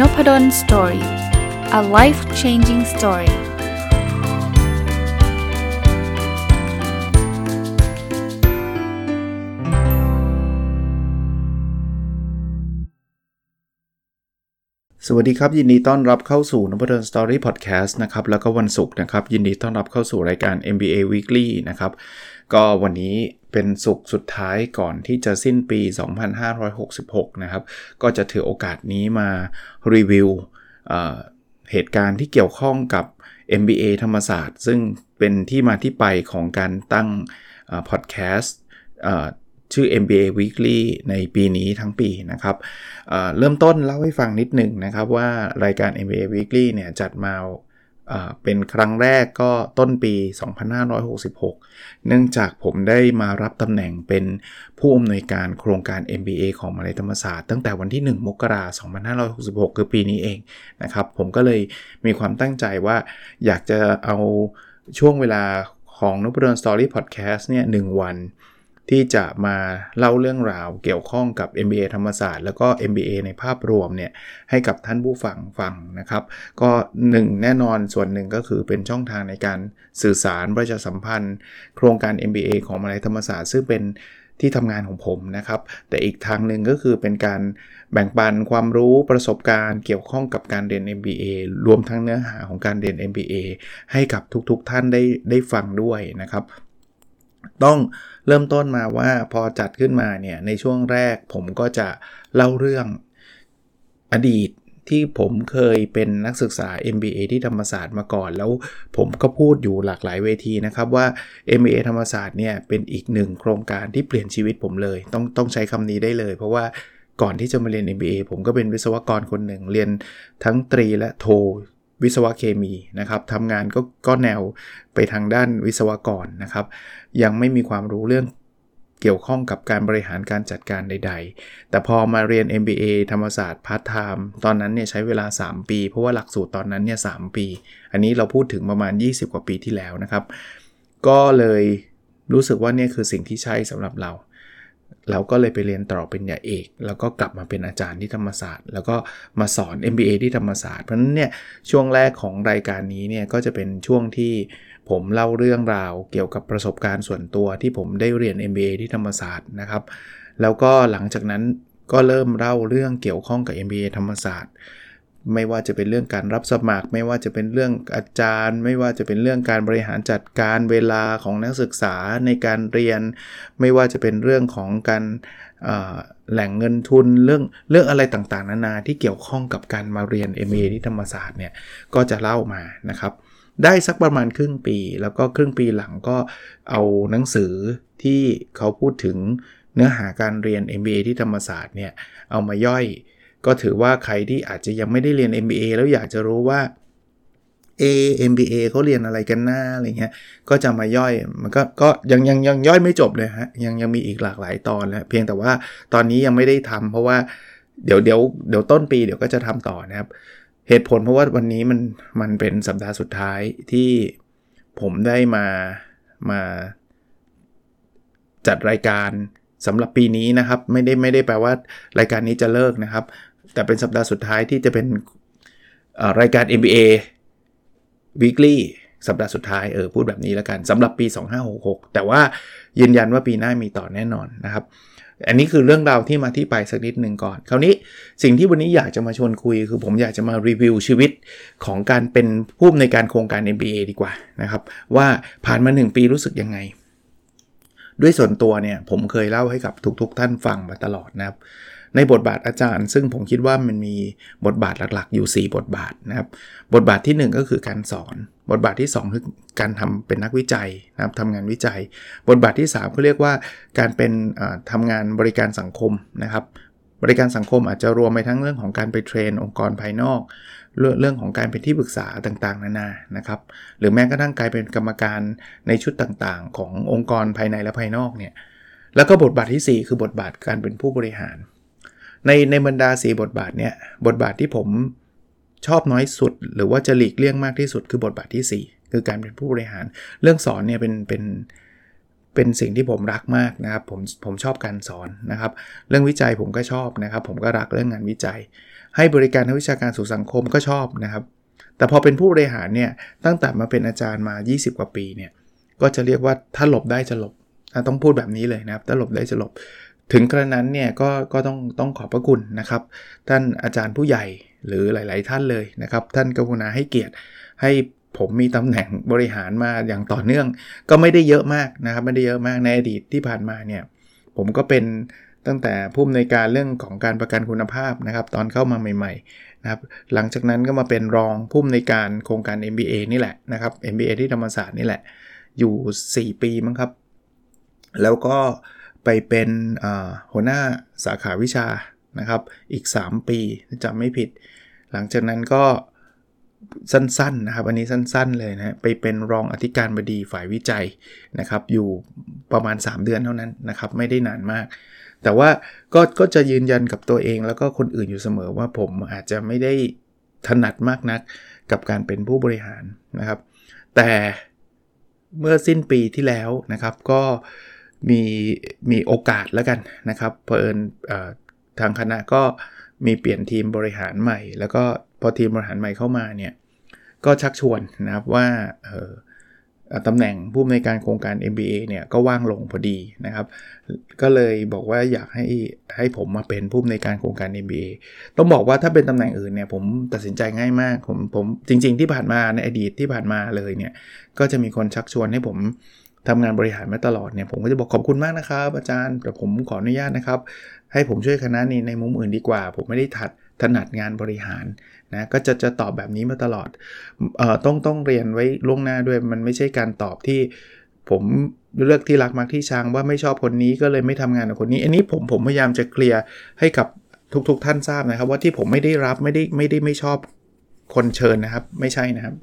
Nopadol's Story a life changing story สวัสดีครับ ยินดีต้อนรับเข้าสู่นพดล Story Podcast นะครับ แล้วก็วันศุกร์นะครับ ยินดีต้อนรับเข้าสู่รายการ MBA Weekly นะครับ ก็วันนี้ เป็นศุกร์สุดท้ายก่อนที่จะสิ้นปี 2566 นะครับ ก็จะถือโอกาสนี้มารีวิวเหตุการณ์ที่เกี่ยวข้องกับ MBA ธรรมศาสตร์ ซึ่งเป็นที่มาที่ไปของการตั้งพอดแคสต์ชื่อ MBA Weekly ในปีนี้ทั้งปีนะครับเเริ่มต้นเล่าให้ฟังนิดหนึ่งนะครับว่ารายการ MBA Weekly เนี่ยจัดมา เป็นครั้งแรกก็ต้นปี 2566 เนื่องจากผมได้มารับตำแหน่งเป็นผู้อำนวยการโครงการ MBA ของมหาลัยธรรมศาสตร์ตั้งแต่วันที่ 1 มกราคม 2566 คือปีนี้เองนะครับ ผมก็เลยมีความตั้งใจว่าอยากจะเอาช่วงเวลาของนุบดอนสตอรี่พอดแคสต์เนี่ยหวัน ที่จะมาเล่าเรื่องราวเกี่ยวข้องกับ MBA ธรรมศาสตร์แล้วก็ MBA ในภาพรวมเนี่ยให้กับท่านผู้ฟังฟังนะครับ ก็หนึ่งแน่นอนส่วนหนึ่งก็คือเป็นช่องทางในการสื่อสารประชาสัมพันธ์ โครงการ MBA ของมหาลัยธรรมศาสตร์ซึ่งเป็นที่ทำงานของผมนะครับ แต่อีกทางหนึ่งก็คือเป็นการแบ่งปันความรู้ประสบการณ์เกี่ยวข้องกับการเรียน MBA รวมทั้งเนื้อหาของการเรียน MBA ให้กับทุกๆทท่านได้ได้ฟังด้วยนะครับ ต้องเริ่มต้นมาว่าพอจัดขึ้นมาเนี่ยในช่วงแรกผมก็จะเล่าเรื่องอดีตที่ผมเคยเป็นนักศึกษา MBA ที่ธรรมศาสตร์มาก่อน แล้วผมก็พูดอยู่หลากหลายเวทีนะครับว่า MBA ธรรมศาสตร์เนี่ยเป็นอีกหนึ่งโครงการที่เปลี่ยนชีวิตผมเลย ต้องต้องใช้คำนี้ได้เลย เพราะว่าก่อนที่จะมาเรียน MBA ผมก็เป็นวิศวกรคนหนึ่งเรียนทั้งตรีและโท วิศวะเคมีนะครับทำงานก็ก็แนวไปทางด้านวิศวกรนะครับ ยังไม่มีความรู้เรื่องเกี่ยวข้องกับการบริหารการจัดการใด ๆ แต่พอมาเรียน MBA ธรรมศาสตร์พาร์ทไทม์ตอนนั้นเนี่ยใช้เวลา 3 ปี เพราะว่าหลักสูตรตอนนั้นเนี่ยสามปี อันนี้เราพูดถึงประมาณ 20 กว่าปีที่แล้วนะครับ ก็เลยรู้สึกว่าเนี่ยคือสิ่งที่ใช่สำหรับเรา เราก็เลยไปเรียนต่อปริญญาเอก แล้วก็กลับมาเป็นอาจารย์ที่ธรรมศาสตร์ แล้วก็มาสอน MBA ที่ธรรมศาสตร์ เพราะฉะนั้นเนี่ยช่วงแรกของรายการนี้เนี่ยก็จะเป็นช่วงที่ผมเล่าเรื่องราวเกี่ยวกับประสบการณ์ส่วนตัวที่ผมได้เรียน MBA ที่ธรรมศาสตร์นะครับ แล้วก็หลังจากนั้นก็เริ่มเล่าเรื่องเกี่ยวข้องกับ MBA ธรรมศาสตร์ ไม่ว่าจะเป็นเรื่องการรับสมัคร ไม่ว่าจะเป็นเรื่องอาจารย์ ไม่ว่าจะเป็นเรื่องการบริหารจัดการเวลาของนักศึกษาในการเรียน ไม่ว่าจะเป็นเรื่องของการแหล่งเงินทุนเรื่องเรื่องอะไรต่างๆ นานาที่เกี่ยวข้องกับการมาเรียน MA ที่ธรรมศาสตร์เนี่ยก็จะเล่ามานะครับ ได้สักประมาณครึ่งปี แล้วก็ครึ่งปีหลังก็เอาหนังสือที่เขาพูดถึงเนื้อหาการเรียน MBA ที่ธรรมศาสตร์เนี่ยเอามาย่อย ก็ถือว่าใครที่อาจจะยังไม่ได้เรียน MBA แล้วอยากจะรู้ว่า A MBA เขาเรียนอะไรกันหน้าอะไรเงี้ย ก็จะมาย่อย มันก็ก็ยังยังยังย่อยไม่จบเลยฮะ ยังยังมีอีกหลากหลายตอนแล้วเพียงแต่ว่าตอนนี้ยังไม่ได้ทำเพราะว่าเดี๋ยวเดี๋ยวเดี๋ยวต้นปีเดี๋ยวก็จะทำต่อนะครับ เหตุผลเพราะว่าวันนี้มันมันเป็นสัปดาห์สุดท้ายที่ผมได้มามาจัดรายการสำหรับปีนี้นะครับ ไม่ได้ไม่ได้แปลว่ารายการนี้จะเลิกนะครับ แต่เป็นสัปดาห์สุดท้ายที่จะเป็นรายการ MBA Weekly สัปดาห์สุดท้ายเออพูดแบบนี้แล้วกันสำหรับปี 2566 แต่ว่ายืนยันว่าปีหน้ามีต่อแน่นอนนะครับ อันนี้คือเรื่องราวที่มาที่ไปสักนิดหนึ่งก่อน คราวนี้สิ่งที่วันนี้อยากจะมาชวนคุย คือผมอยากจะมารีวิวชีวิตของการเป็นผู้ในการโครงการ MBA ดีกว่านะครับ ว่าผ่านมา 1 ปีรู้สึกยังไง ด้วยส่วนตัวเนี่ยผมเคยเล่าให้กับทุกๆ ท่านฟังมาตลอดนะครับ ในบทบาทอาจารย์ ซึ่งผมคิดว่ามันมีบทบาทหลักๆ อยู่ 4 บทบาทนะครับ บทบาทที่ 1 ก็คือการสอน บทบาทที่ 2 คือการทำเป็นนักวิจัยนะครับทำงานวิจัย บทบาทที่3เขาเรียกว่าการเป็นทำงานบริการสังคมนะครับ บริการสังคมอาจจะรวมไปทั้งเรื่องของการไปเทรนองค์กรภายนอกเรื่องเรื่องของการเป็นที่ปรึกษาต่างๆ นานานะครับ หรือแม้กระทั่งกลายเป็นกรรมการในชุดต่างๆ ขององค์กรภายในและภายนอกเนี่ยแล้วก็บทบาทที่ 4 คือบทบาทการเป็นผู้บริหาร ในในบรรดาสีบทบาทเนี่ยบทบาทที่ผมชอบน้อยสุด หรือว่าจะหลีกเลี่ยงมากที่สุดคือบทบาทที่ 4 คือการเป็นผู้บริหาร เรื่องสอนเนี่ยเป็นเป็นเป็นสิ่งที่ผมรักมากนะครับผมผมชอบการสอนนะครับ เรื่องวิจัยผมก็ชอบนะครับ ผมก็รักเรื่องงานวิจัย ให้บริการทางวิชาการสู่สังคมก็ชอบนะครับ แต่พอเป็นผู้บริหารเนี่ยตั้งแต่มาเป็นอาจารย์มา 20 กว่าปีเนี่ยก็จะเรียกว่าถ้าหลบได้จะหลบต้องพูดแบบนี้เลยนะครับถ้าหลบได้จะหลบ ถึงกระนั้นเนี่ยก็ก็ต้องต้องขอบพระคุณนะครับ ท่านอาจารย์ผู้ใหญ่หรือหลาย ๆ ท่านเลยนะครับ ท่านกรุณาให้เกียรติให้ผมมีตำแหน่งบริหารมาอย่างต่อเนื่อง ก็ไม่ได้เยอะมากนะครับ ไม่ได้เยอะมากในอดีตที่ผ่านมาเนี่ยผมก็เป็นตั้งแต่ผู้อำนวยการเรื่องของการประกันคุณภาพนะครับ ตอนเข้ามาใหม่ๆนะครับหลังจากนั้นก็มาเป็นรองผู้อำนวยการโครงการ MBA นี่แหละนะครับ MBA ที่ธรรมศาสตร์นี่แหละ อยู่ 4 ปีมั้งครับ แล้วก็ ไปเป็นหัวหน้าสาขาวิชานะครับ อีก 3 ปีจำไม่ผิด หลังจากนั้นก็สั้นๆนะครับ อันนี้สั้นๆเลยนะไปเป็นรองอธิการบดีฝ่ายวิจัยนะครับ อยู่ประมาณ 3 เดือนเท่านั้นนะครับ ไม่ได้นานมาก แต่ว่าก็ก็จะยืนยันกับตัวเองแล้วก็คนอื่นอยู่เสมอว่าผมอาจจะไม่ได้ถนัดมากนักกับการเป็นผู้บริหารนะครับ แต่เมื่อสิ้นปีที่แล้วนะครับก็ มีมีโอกาสแล้วกันนะครับเพอิญทางคณะก็มีเปลี่ยนทีมบริหารใหม่ แล้วก็พอทีมบริหารใหม่เข้ามาเนี่ยก็ชักชวนนะครับว่าตำแหน่งผู้อำนวยการโครงการ MBA เนี่ยก็ว่างลงพอดีนะครับ ก็เลยบอกว่าอยากให้ให้ผมมาเป็นผู้อำนวยการโครงการ MBA ต้องบอกว่าถ้าเป็นตำแหน่งอื่นเนี่ยผมตัดสินใจง่ายมากผมผมจริง ๆ ที่ผ่านมาในอดีตที่ผ่านมาเลยเนี่ยก็จะมีคนชักชวนให้ผม ทำงานบริหารมาตลอดเนี่ยผมก็จะบอกขอบคุณมากนะครับอาจารย์แต่ผมขออนุญาตนะครับ ให้ผมช่วยคณะนี้ในมุมอื่นดีกว่า ผมไม่ได้ถัดถนัดงานบริหารนะก็จะจะตอบแบบนี้มาตลอดเอ่อต้องต้องเรียนไว้ล่วงหน้าด้วยมันไม่ใช่การตอบที่ผมเลือกที่รักมักที่ชังว่าไม่ชอบคนนี้ก็เลยไม่ทำงานกับคนนี้ อันนี้ผมผมพยายามจะเคลียร์ให้กับทุกๆทท่านทราบนะครับ ว่าที่ผมไม่ได้รับไม่ได้ไม่ได้ไม่ชอบคนเชิญนะครับ ไม่ใช่นะครับ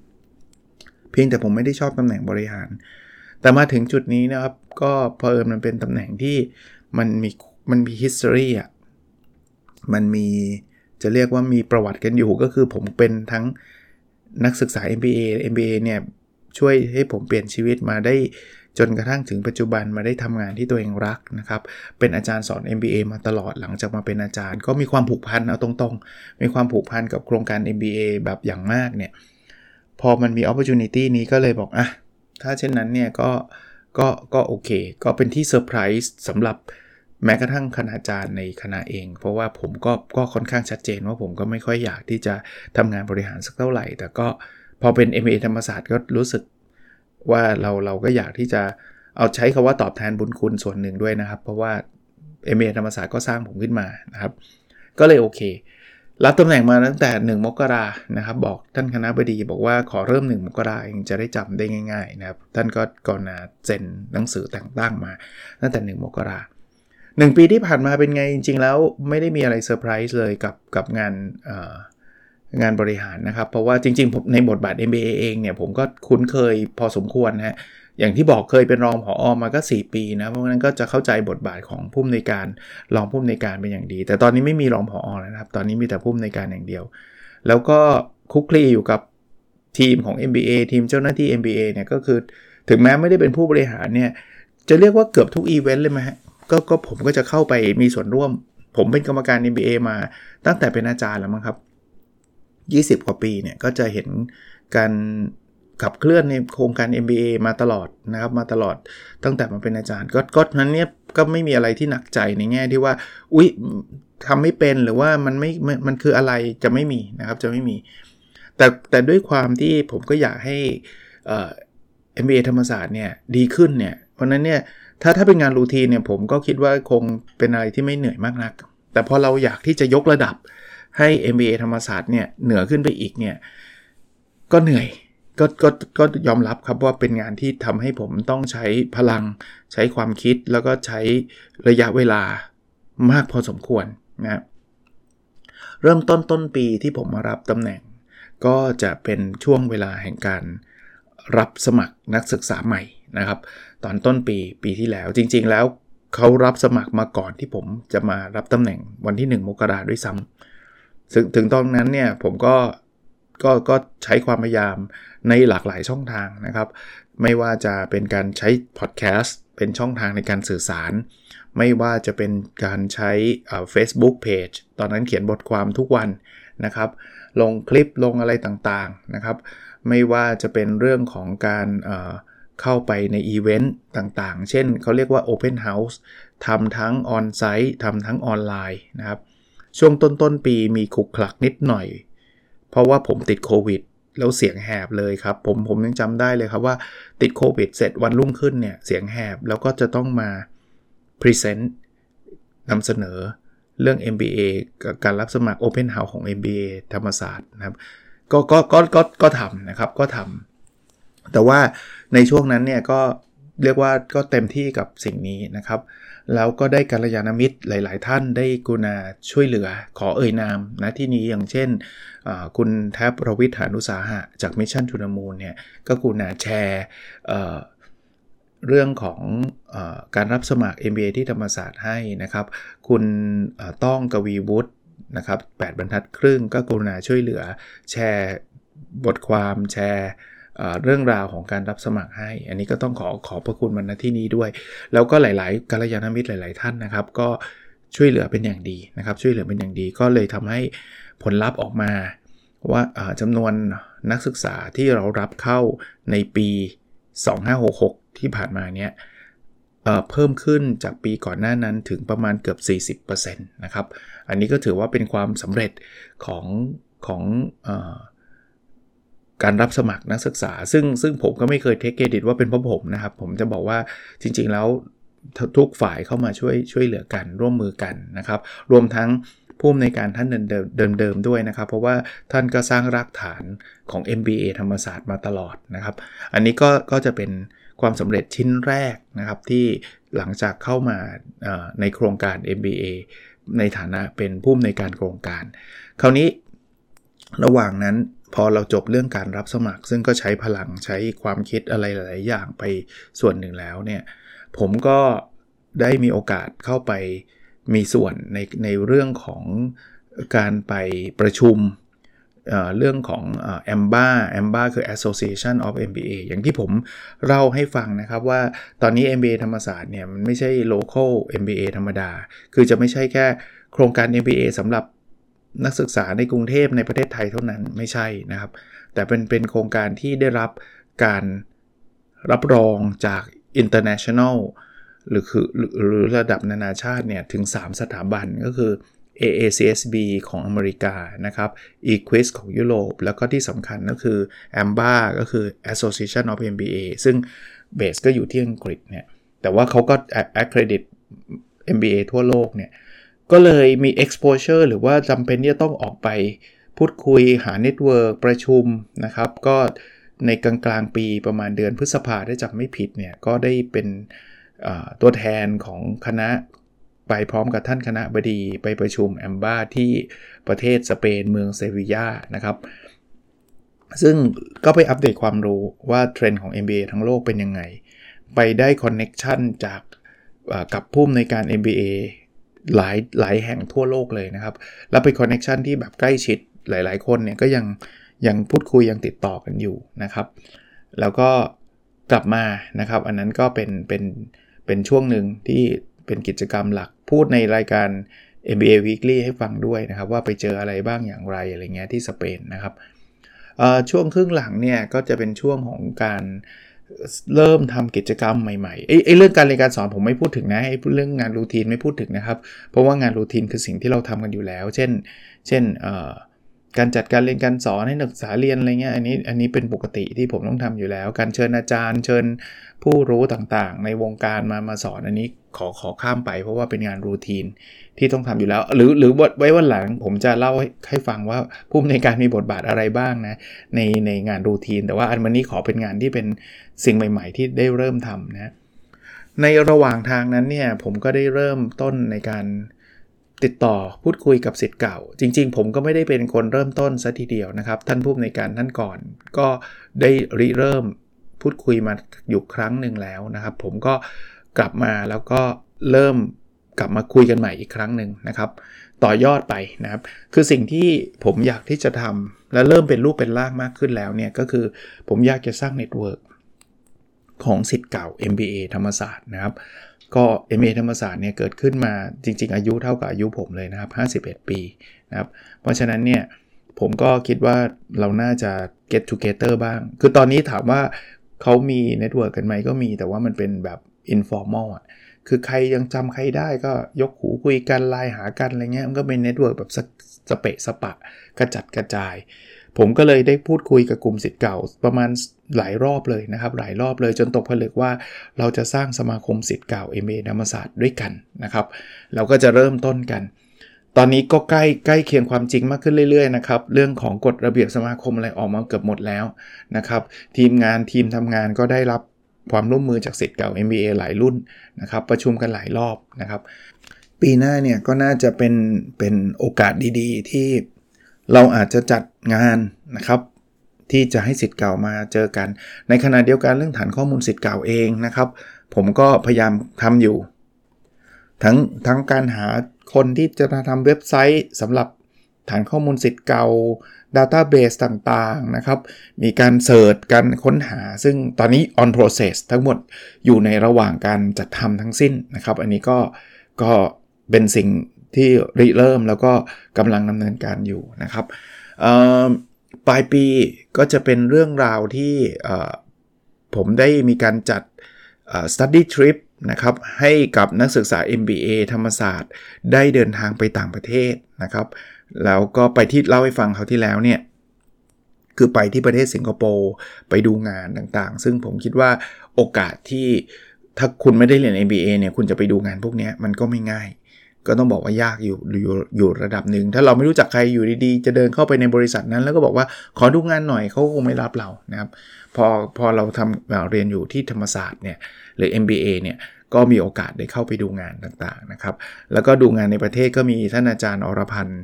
เพียงแต่ผมไม่ได้ชอบตำแหน่งบริหาร แต่มาถึงจุดนี้นะครับ ก็เพอิญมันเป็นตำแหน่งที่มันมีมันมี history อะ มันมีจะเรียกว่ามีประวัติกันอยู่ก็คือผมเป็นทั้งนักศึกษา MBA MBA เนี่ย ช่วยให้ผมเปลี่ยนชีวิตมาได้จนกระทั่งถึงปัจจุบันมาได้ทำงานที่ตัวเองรักนะครับ เป็นอาจารย์สอน MBA มาตลอดหลังจากมาเป็นอาจารย์ ก็มีความผูกพันเอาตรงๆ มีความผูกพันกับโครงการ MBA แบบอย่างมากเนี่ย พอมันมี opportunity นี้ก็เลยบอกอะ ถ้าเช่นนั้นเนี่ยก็ก็ก็โอเค ก็เป็นที่เซอร์ไพรส์สำหรับแม้กระทั่งคณาจารย์ในคณะเอง เพราะว่าผมก็ก็ค่อนข้างชัดเจนว่าผมก็ไม่ค่อยอยากที่จะทำงานบริหารสักเท่าไหร่ แต่ก็พอเป็น MA ธรรมศาสตร์ก็รู้สึกว่าเราเราก็อยากที่จะเอาใช้คาว่าตอบแทนบุญคุณส่วนหนึ่งด้วยนะครับ เพราะว่า MA ธรรมศาสตร์ก็สร้างผมขึ้นมานะครับ ก็เลยโอเค รับตำแหน่งมาตั้งแต่ 1 มกรานะครับ บอกท่านคณะบดีบอกว่าขอเริ่ม 1 มกราเองจะได้จำได้ง่าย ๆ นะครับ ท่านก็ก่อนนาเซ็นหนังสือแต่งตั้งมา ตั้งแต่ 1 มกราหนึ่งปีที่ผ่านมาเป็นไงจริง ๆ แล้วไม่ได้มีอะไรเซอร์ไพรส์เลยกับกับงานงานบริหารนะครับ เพราะว่าจริงๆผมในบทบาท MBA เองเนี่ยผมก็คุ้นเคยพอสมควรนะฮะ อย่างที่บอกเคยเป็นรองผออมาก็ 4 ปีนะ เพราะฉะนั้นก็จะเข้าใจบทบาทของผู้อำนวยการรองผู้อำนวยการเป็นอย่างดี แต่ตอนนี้ไม่มีรองผออแล้วนะครับ ตอนนี้มีแต่ผู้อำนวยการอย่างเดียว แล้วก็คุกคลีอยู่กับทีมของ MBA ทีมเจ้าหน้าที่ MBA เนี่ยก็คือถึงแม้ไม่ได้เป็นผู้บริหารเนี่ยจะเรียกว่าเกือบทุกอีเวนต์เลยไหมฮะก็ก็ผมก็จะเข้าไปมีส่วนร่วม ผมเป็นกรรมการ MBA มาตั้งแต่เป็นอาจารย์แล้วมั้งครับ 20 กว่าปีเนี่ยก็จะเห็นการ ขับเคลื่อนในโครงการ MBA มาตลอดนะครับมาตลอดตั้งแต่มาเป็นอาจารย์ ก็ก็นั้นเนี่ยก็ไม่มีอะไรที่หนักใจในแง่ที่ว่า อุ๊ยทำไม่เป็นหรือว่ามันไม่มันคืออะไรจะไม่มีนะครับจะไม่มี แต่แต่ด้วยความที่ผมก็อยากให้เอ่อ MBA ธรรมศาสตร์เนี่ยดีขึ้นเนี่ยเพราะนั้นเนี่ยถ้าถ้าเป็นงานรูทีนเนี่ยผมก็คิดว่าคงเป็นอะไรที่ไม่เหนื่อยมากนัก แต่พอเราอยากที่จะยกระดับให้ MBA ธรรมศาสตร์เนี่ยเหนือขึ้นไปอีกเนี่ยก็เหนื่อย ก็ก็ก็ยอมรับครับว่าเป็นงานที่ทำให้ผมต้องใช้พลัง ใช้ความคิดแล้วก็ใช้ระยะเวลามากพอสมควรนะเริ่มต้นต้นปีที่ผมมารับตำแหน่ง ก็จะเป็นช่วงเวลาแห่งการรับสมัครนักศึกษาใหม่นะครับ ตอนต้นปีปีที่แล้วจริง ๆ แล้วเขารับสมัครมาก่อนที่ผมจะมารับตำแหน่งวันที่ 1 มกราด้วยซ้ำถึงถึงตอนนั้นเนี่ยผมก็ ก็ก็ใช้ความพยายามในหลากหลายช่องทางนะครับ ไม่ว่าจะเป็นการใช้พอดแคสต์เป็นช่องทางในการสื่อสาร ไม่ว่าจะเป็นการใช้ Facebook Page ตอนนั้นเขียนบทความทุกวันนะครับ ลงคลิปลงอะไรต่างๆนะครับ ไม่ว่าจะเป็นเรื่องของการเข้าไปในอีเวนต์ต่างๆ เช่นเขาเรียกว่า Open House ทำทั้ง onsite ทำทั้งออนไลน์นะครับ ช่วงต้นต้นปีมีขลุกขลักนิดหน่อย เพราะว่าผมติดโควิดแล้วเสียงแหบเลยครับ ผมผมยังจำได้เลยครับว่าติดโควิดเสร็จวันรุ่งขึ้นเนี่ยเสียงแหบแล้วก็จะต้องมา present นำเสนอเรื่อง MBA กับการรับสมัคร Open House ของ MBA ธรรมศาสตร์นะครับ ก็ก็ก็ก็ก็ทำนะครับก็ทำแต่ว่าในช่วงนั้นเนี่ยก็ เรียกว่าก็เต็มที่กับสิ่งนี้นะครับ แล้วก็ได้กัลยาณมิตรหลาย ๆ ท่านได้กรุณาช่วยเหลือขอเอ่ยนามนะที่นี้อย่างเช่น คุณแท็ป รวิศ หาญอุตสาหะ จาก Mission To The Moon เนี่ยก็กรุณาแชร์เรื่องของการรับสมัคร MBA ที่ธรรมศาสตร์ให้นะครับ คุณต้องกวีวุฒินะครับ8บรรทัดครึ่งก็กรุณาช่วยเหลือแชร์บทความแชร์ เรื่องราวของการรับสมัครให้ อันนี้ก็ต้องขอขอพระคุณมันณที่นี้ด้วย แล้วก็หลายๆกัลยาณมิตรหลาย ๆ ท่านนะครับ ก็ช่วยเหลือเป็นอย่างดีนะครับ ช่วยเหลือเป็นอย่างดีก็เลยทำให้ผลลัพธ์ออกมา ว่าจำนวนนักศึกษาที่เรารับเข้าในปี 2566 ที่ผ่านมาเนี้ยเพิ่มขึ้นจากปีก่อนหน้านั้นถึงประมาณเกือบ 40%นะครับ อันนี้ก็ถือว่าเป็นความสำเร็จของของอ การรับสมัครนักศึกษา ซึ่งซึ่งผมก็ไม่เคยเทคเครดิตว่าเป็นเพราะผมนะครับ ผมจะบอกว่าจริง ๆ แล้วทุกฝ่ายเข้ามาช่วยช่วยเหลือกันร่วมมือกันนะครับ รวมทั้งผู้ในการท่านเดิมเดิมด้วยนะครับ เพราะว่าท่านก็สร้างรากฐานของ MBA ธรรมศาสตร์มาตลอดนะครับ อันนี้ก็ก็จะเป็นความสำเร็จชิ้นแรกนะครับ ที่หลังจากเข้ามาในโครงการ MBA ในฐานะเป็นผู้ในการโครงการ คราวนี้ระหว่างนั้น พอเราจบเรื่องการรับสมัคร ซึ่งก็ใช้พลังใช้ความคิดอะไรหลาย ๆ อย่างไปส่วนหนึ่งแล้วเนี่ยผมก็ได้มีโอกาสเข้าไปมีส่วนในในเรื่องของการไปประชุมเเรื่องของแอมบ้าแอมบ้าคือ Association of MBA อย่างที่ผมเล่าให้ฟังนะครับว่าตอนนี้ MBA ธรรมศาสตร์เนี่ยมันไม่ใช่ local MBA ธรรมดา คือจะไม่ใช่แค่โครงการ MBA สำหรับ นักศึกษาในกรุงเทพในประเทศไทยเท่านั้นไม่ใช่นะครับ แต่เป็นเป็นโครงการที่ได้รับการรับรองจาก international หรือคือหรือระดับนานาชาติเนี่ยถึง 3 สถาบันก็คือ AACSB ของอเมริกานะครับ Equis ของยุโรป แล้วก็ที่สำคัญก็คือ AMBA ก็คือ Association of MBA ซึ่ง base ก็อยู่ที่อังกฤษเนี่ย แต่ว่าเขาก็ accredit MBA ทั่วโลกเนี่ย ก็เลยมี exposure หรือว่าจำเป็นที่จะต้องออกไปพูดคุยหา network ประชุมนะครับ ก็ในกลางกลางปีประมาณเดือนพฤษภาถ้าจำไม่ผิดเนี่ย ก็ได้เป็นตัวแทนของคณะไปพร้อมกับท่านคณบดีไปประชุม AMBA ที่ประเทศสเปนเมืองเซบียานะครับ ซึ่งก็ไปอัปเดตความรู้ว่าเทรนด์ของ MBA ทั้งโลกเป็นยังไง ไปได้ connection จากกับผู้อำนวยการ MBA หลายหลายแห่งทั่วโลกเลยนะครับ แล้วเป็น connection ที่แบบใกล้ชิดหลาย ๆ คนเนี่ยก็ยังยังพูดคุยยังติดต่อกันอยู่นะครับ แล้วก็กลับมานะครับ อันนั้นก็เป็นเป็นเป็นช่วงหนึ่งที่เป็นกิจกรรมหลักพูดในรายการ MBA Weekly ให้ฟังด้วยนะครับ ว่าไปเจออะไรบ้างอย่างไรอะไรเงี้ยที่สเปนนะครับช่วงครึ่งหลังเนี่ยก็จะเป็นช่วงของการ เริ่มทำกิจกรรมใหม่ๆไอ้เรื่องการเรียนการสอนผมไม่พูดถึงนะไอ้เรื่องงานรูทีนไม่พูดถึงนะครับ เพราะว่างานรูทีนคือสิ่งที่เราทำกันอยู่แล้ว เช่น เช่น การจัดการเรียนการสอนให้นักศึกษาเรียนอะไรเงี้ยอันนี้อันนี้เป็นปกติที่ผมต้องทำอยู่แล้ว การเชิญอาจารย์ เชิญผู้รู้ต่างๆ ในวงการมามาสอนอันนี้ขอขอข้ามไป เพราะว่าเป็นงานรูทีนที่ต้องทำอยู่แล้ว หรือหรือไว้วันหลังผมจะเล่าให้ฟังว่าผู้ในการมีบทบาทอะไรบ้างนะในในงานรูทีน แต่ว่าอันวันนี้ขอเป็นงานที่เป็นสิ่งใหม่ ๆ ที่ได้เริ่มทำนะในระหว่างทางนั้นเนี่ยผมก็ได้เริ่มต้นในการ ติดต่อพูดคุยกับสิทธิ์เก่า จริง ๆ ผมก็ไม่ได้เป็นคนเริ่มต้นซะทีเดียวนะครับ ท่านผู้ในการท่านก่อน ก็ได้ริเริ่มพูดคุยมาอยู่ครั้งหนึ่งแล้วนะครับ ผมก็กลับมาแล้วก็เริ่มกลับมาคุยกันใหม่อีกครั้งหนึ่งนะครับ ต่อยอดไปนะครับ คือสิ่งที่ผมอยากที่จะทำและเริ่มเป็นรูปเป็นร่างมากขึ้นแล้วเนี่ยก็คือผมอยากจะสร้าง network ของศิษย์เก่า MBA ธรรมศาสตร์นะครับ ก็ MA ธรรมศาสตร์เนี่ยเกิดขึ้นมาจริง ๆ อายุเท่ากับอายุผมเลยนะครับ 51 ปีนะครับ เพราะฉะนั้นเนี่ยผมก็คิดว่าเราน่าจะ get together บ้าง คือตอนนี้ถามว่าเขามี network กันไหมก็มี แต่ว่ามันเป็นแบบ informal อะ คือใครยังจำใครได้ก็ยกหูคุยกันไลน์หากันอะไรเงี้ย มันก็เป็น network แบบสเปะสปะ กระจัดกระจาย ผมก็เลยได้พูดคุยกับกลุ่มศิษย์เก่า ประมาณหลายรอบเลยนะครับ หลายรอบเลยจนตกผลึกว่าเราจะสร้างสมาคมสิทธิ์เก่า MA ธรรมศาสตร์ด้วยกันนะครับ เราก็จะเริ่มต้นกัน ตอนนี้ก็ใกล้ใกล้เคียงความจริงมากขึ้นเรื่อยๆนะครับเรื่องของกฎระเบียบสมาคมอะไรออกมาเกือบหมดแล้วนะครับทีมงานทีมทำงานก็ได้รับความร่วมมือจากสิทธิ์เก่า MBA หลายรุ่นนะครับประชุมกันหลายรอบนะครับ ปีหน้าเนี่ยก็น่าจะเป็นเป็นโอกาสดีๆ ที่ เราอาจจะจัดงานนะครับ ที่จะให้สิทธิ์เก่ามาเจอกัน ในขณะเดียวกันเรื่องฐานข้อมูลสิทธิ์เก่าเองนะครับ ผมก็พยายามทำอยู่ ทั้งทั้งการหาคนที่จะมาทำเว็บไซต์สำหรับฐานข้อมูลสิทธิ์เก่า Database ต่างๆ นะครับ มีการเสิร์ชการค้นหา ซึ่งตอนนี้ on process ทั้งหมดอยู่ในระหว่างการจัดทำทั้งสิ้นนะครับ อันนี้ก็ก็เป็นสิ่ง ที่ริเริ่มแล้วก็กำลังดำเนินการอยู่นะครับปลายปีก็จะเป็นเรื่องราวที่ผมได้มีการจัด study trip นะครับให้กับนักศึกษา MBA ธรรมศาสตร์ ได้เดินทางไปต่างประเทศนะครับ แล้วก็ไปที่เล่าให้ฟังเขาที่แล้วเนี่ย คือไปที่ประเทศสิงคโปร์ไปดูงานต่างๆ ซึ่งผมคิดว่าโอกาสที่ถ้าคุณไม่ได้เรียน MBA เนี่ยคุณจะไปดูงานพวกนี้มันก็ไม่ง่าย ก็ต้องบอกว่ายากอยู่อยู่อยู่ระดับหนึ่งถ้าเราไม่รู้จักใครอยู่ดีๆ จะเดินเข้าไปในบริษัทนั้น แล้วก็บอกว่าขอดูงานหน่อยเขาคงไม่รับเรานะครับพอพอเราทำเรียนอยู่ที่ธรรมศาสตร์เนี่ยหรือ MBA เนี่ยก็มีโอกาสได้เข้าไปดูงานต่างๆนะครับ แล้วก็ดูงานในประเทศก็มีท่านอาจารย์อรพันธ์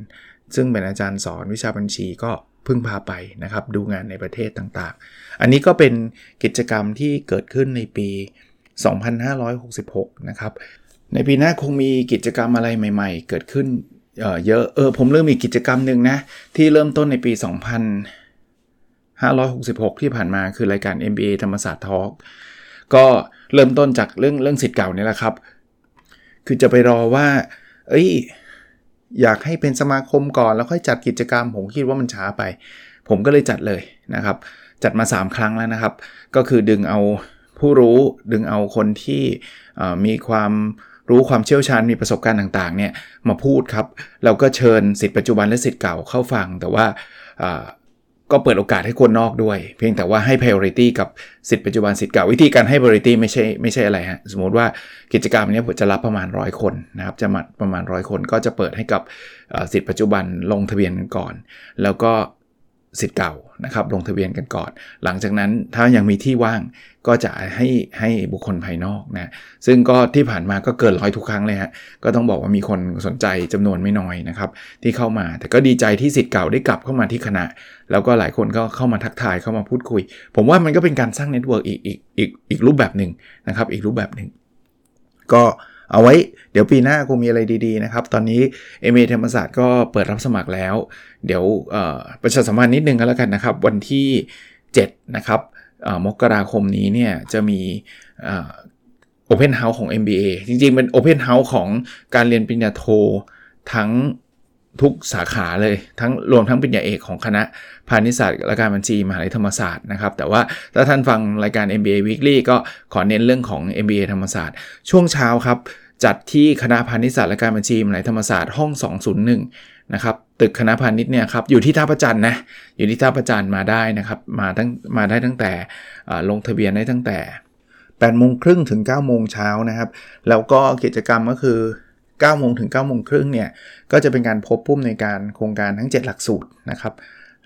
ซึ่งเป็นอาจารย์สอนวิชาบัญชีก็พึ่งพาไปนะครับ ดูงานในประเทศต่างๆ อันนี้ก็เป็นกิจกรรมที่เกิดขึ้นในปี 2566 นะครับ ในปีหน้าคงมีกิจกรรมอะไรใหม่ ๆ เกิดขึ้นเยอะ เออ ผมเริ่มมีกิจกรรมหนึ่งนะ ที่เริ่มต้นในปี 2566 ที่ผ่านมาคือรายการ MBA ธรรมศาสตร์ทอล์กก็เริ่มต้นจากเรื่องเรื่องสิทธิ์เก่านี่แหละครับ คือจะไปรอว่า เอ้ย อยากให้เป็นสมาคมก่อนแล้วค่อยจัดกิจกรรม ผมคิดว่ามันช้าไป ผมก็เลยจัดเลยนะครับ จัดมา 3 ครั้งแล้วนะครับ ก็คือดึงเอาผู้รู้ดึงเอาคนที่มีความ รู้ความเชี่ยวชาญมีประสบการณ์ต่างๆเนี่ยมาพูดครับ เราก็เชิญสิทธิ์ปัจจุบันและสิทธิ์เก่าเข้าฟัง แต่ว่าก็เปิดโอกาสให้คนนอกด้วย เพียงแต่ว่าให้ priority กับสิทธิ์ปัจจุบันสิทธิ์เก่า วิธีการให้ priority ไม่ใช่ไม่ใช่อะไรฮะสมมติว่ากิจกรรมนี้ผมจะรับประมาณร้อยคนนะครับจะมาประมาณร้อยคนก็จะเปิดให้กับสิทธิ์ปัจจุบันลงทะเบียนกันก่อน แล้วก็ สิทธิ์เก่านะครับลงทะเบียนกันก่อน หลังจากนั้นถ้ายังมีที่ว่างก็จะให้ให้บุคคลภายนอกนะซึ่งก็ที่ผ่านมาก็เกินร้อยทุกครั้งเลยฮะก็ต้องบอกว่ามีคนสนใจจำนวนไม่น้อยนะครับที่เข้ามาแต่ก็ดีใจที่ศิษย์เก่าได้กลับเข้ามาที่คณะ แล้วก็หลายคนก็เข้ามาทักทายเข้ามาพูดคุย ผมว่ามันก็เป็นการสร้าง network อีกอีกอีกอีกรูปแบบหนึ่งนะครับอีกรูปแบบหนึ่งก็ เอาไว้เดี๋ยวปีหน้าคงมีอะไรดีๆนะครับ ตอนนี้ MBA ธรรมศาสตร์ก็เปิดรับสมัครแล้ว เดี๋ยวประชาสัมพันธ์นิดนึงก็แล้วกันนะครับ วันที่ 7 นะครับมกราคมนี้เนี่ยจะมี open house ของ MBA จริงๆเป็น open house ของการเรียนปริญญาโททั้ง ทุกสาขาเลยทั้งรวมทั้งปริญญาเอกของคณะพาณิชยศาสตร์และการบัญชีมหาวิทยาลัยธรรมศาสตร์นะครับ แต่ว่าถ้าท่านฟังรายการ MBA Weekly ก็ขอเน้นเรื่องของ MBA ธรรมศาสตร์ ช่วงเช้าครับ จัดที่คณะพาณิชยศาสตร์และการบัญชีมหาวิทยาลัยธรรมศาสตร์ห้อง 201 นะครับ ตึกคณะพาณิชย์เนี่ยครับอยู่ที่ท่าประจันนะอยู่ที่ท่าประจันมาได้นะครับมาตั้งมาได้ตั้งแต่ลงทะเบียนได้ตั้งแต่8โมงครึ่งถึง9โมงเช้านะครับ แล้วก็กิจกรรมก็คือ 9โมงถึง9โมงครึ่งเนี่ยก็จะเป็นการพบพุ่มในการโครงการทั้ง 7 หลักสูตรนะครับ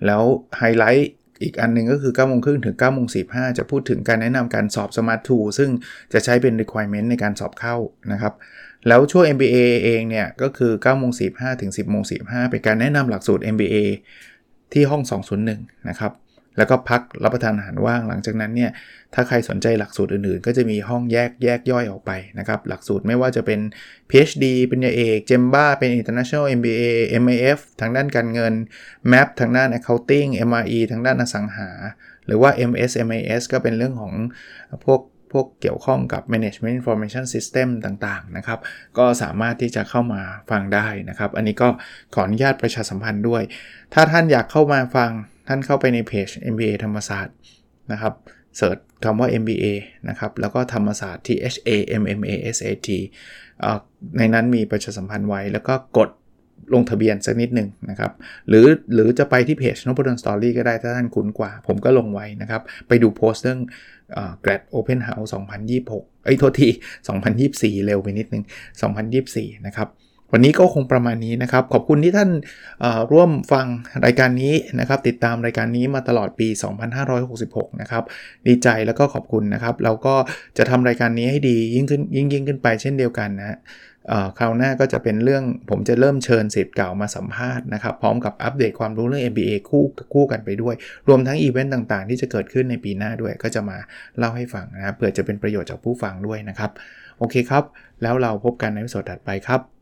แล้วไฮไลท์อีกอันนึงก็คือ9โมงครึ่งถึง9โมง45 จะพูดถึงการแนะนำการสอบ Smart t o ซึ่งจะใช้เป็น requirement ในการสอบเข้านะครับแล้วช่วง MBA เองเนี่ยก็คือ9โมง45 ถึง 10โมง45 เป็นการแนะนำหลักสูตร MBA ที่ห้อง 201 นะครับ แล้วก็พักรับประทานอาหารว่างหลังจากนั้นเนี่ยถ้าใครสนใจหลักสูตรอื่นๆ ก็จะมีห้องแยกแยกย่อยออกไปนะครับ หลักสูตรไม่ว่าจะเป็น PhD เป็นยาเอก JEMBA เป็น International MBA MAF ทางด้านการเงิน MAP ทางด้าน Accounting MRE ทางด้านอสังหา หรือว่า MS MAS ก็เป็นเรื่องของพวกพวกเกี่ยวข้องกับ management information system ต่างๆ นะครับ ก็สามารถที่จะเข้ามาฟังได้นะครับ อันนี้ก็ขออนุญาตประชาสัมพันธ์ด้วย ถ้าท่านอยากเข้ามาฟัง ท่านเข้าไปในเพจ MBA ธรรมศาสตร์นะครับเสิร์ชคำว่า MBA นะครับ แล้วก็ธรรมศาสตร์ T H A M M A S A T ในนั้นมีประชาสัมพันธ์ไว้ แล้วก็กดลงทะเบียนสักนิดหนึ่งนะครับ หรือหรือจะไปที่เพจนพดลสตอรี่ก็ได้ถ้าท่านคุ้นกว่า ผมก็ลงไว้นะครับ ไปดูโพสต์เรื่อง Grad Open House 2026 เอ้ย โทษที 2024 เร็วไปนิดนึง 2024 นะครับ วันนี้ก็คงประมาณนี้นะครับ ขอบคุณที่ท่านร่วมฟังรายการนี้นะครับ ติดตามรายการนี้มาตลอดปี 2566 นะครับ ดีใจแล้วก็ขอบคุณนะครับ เราก็จะทำรายการนี้ให้ดียิ่งขึ้นยิ่งยิ่งขึ้นไปเช่นเดียวกันนะคราวหน้าก็จะเป็นเรื่องผมจะเริ่มเชิญสิทธิ์เก่ามาสัมภาษณ์นะครับ พร้อมกับอัปเดตความรู้เรื่อง MBA คู่คู่กันไปด้วย รวมทั้งอีเวนต์ต่างๆ ที่จะเกิดขึ้นในปีหน้าด้วยก็จะมาเล่าให้ฟังนะครับเผื่อจะเป็นประโยชน์จากผู้ฟังด้วยนะครับ โอเคครับ แล้วเราพบกันในวิดีโอถัดไปครับ